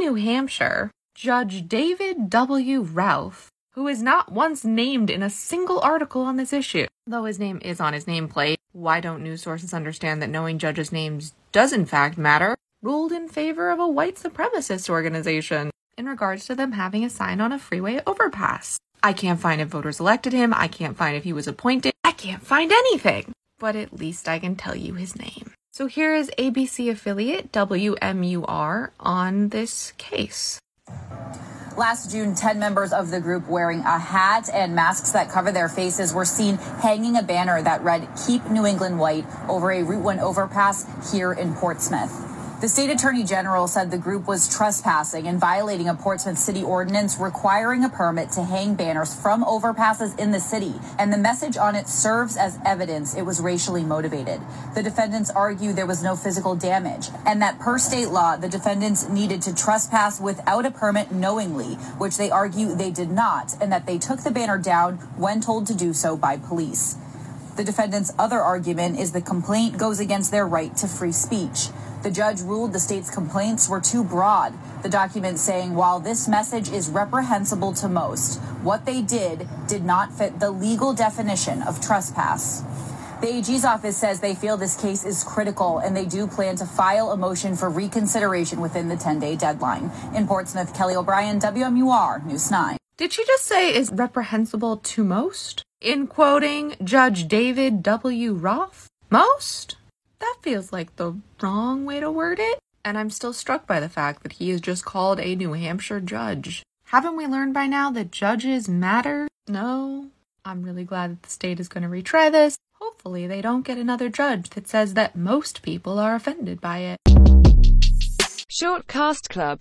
New Hampshire, Judge David W. Ruoff, who is not once named in a single article on this issue, though his name is on his nameplate, why don't news sources understand that knowing judges' names does in fact matter? Ruled in favor of a white supremacist organization in regards to them having a sign on a freeway overpass. I can't find if voters elected him, I can't find if he was appointed, I can't find anything. But at least I can tell you his name. So here is ABC affiliate WMUR on this case. Last June, 10 members of the group wearing a hat and masks that cover their faces were seen hanging a banner that read, Keep New England White, over a Route 1 overpass here in Portsmouth. The state attorney general said the group was trespassing and violating a Portsmouth city ordinance requiring a permit to hang banners from overpasses in the city, and the message on it serves as evidence it was racially motivated. The defendants argue there was no physical damage, and that per state law, the defendants needed to trespass without a permit knowingly, which they argue they did not, and that they took the banner down when told to do so by police. The defendant's other argument is the complaint goes against their right to free speech. The judge ruled the state's complaints were too broad. The document saying while this message is reprehensible to most, what they did did not fit the legal definition of trespass. The AG's office says they feel this case is critical and they do plan to file a motion for reconsideration within the 10 day deadline. In Portsmouth, Kelly O'Brien, WMUR, News 9. Did she just say is reprehensible to most? In quoting Judge David W. Ruoff? Most? That feels like the wrong way to word it. And I'm still struck by the fact that he is just called a New Hampshire judge. Haven't we learned by now that judges matter? No. I'm really glad that the state is going to retry this. Hopefully, they don't get another judge that says that most people are offended by it. Short Cast Club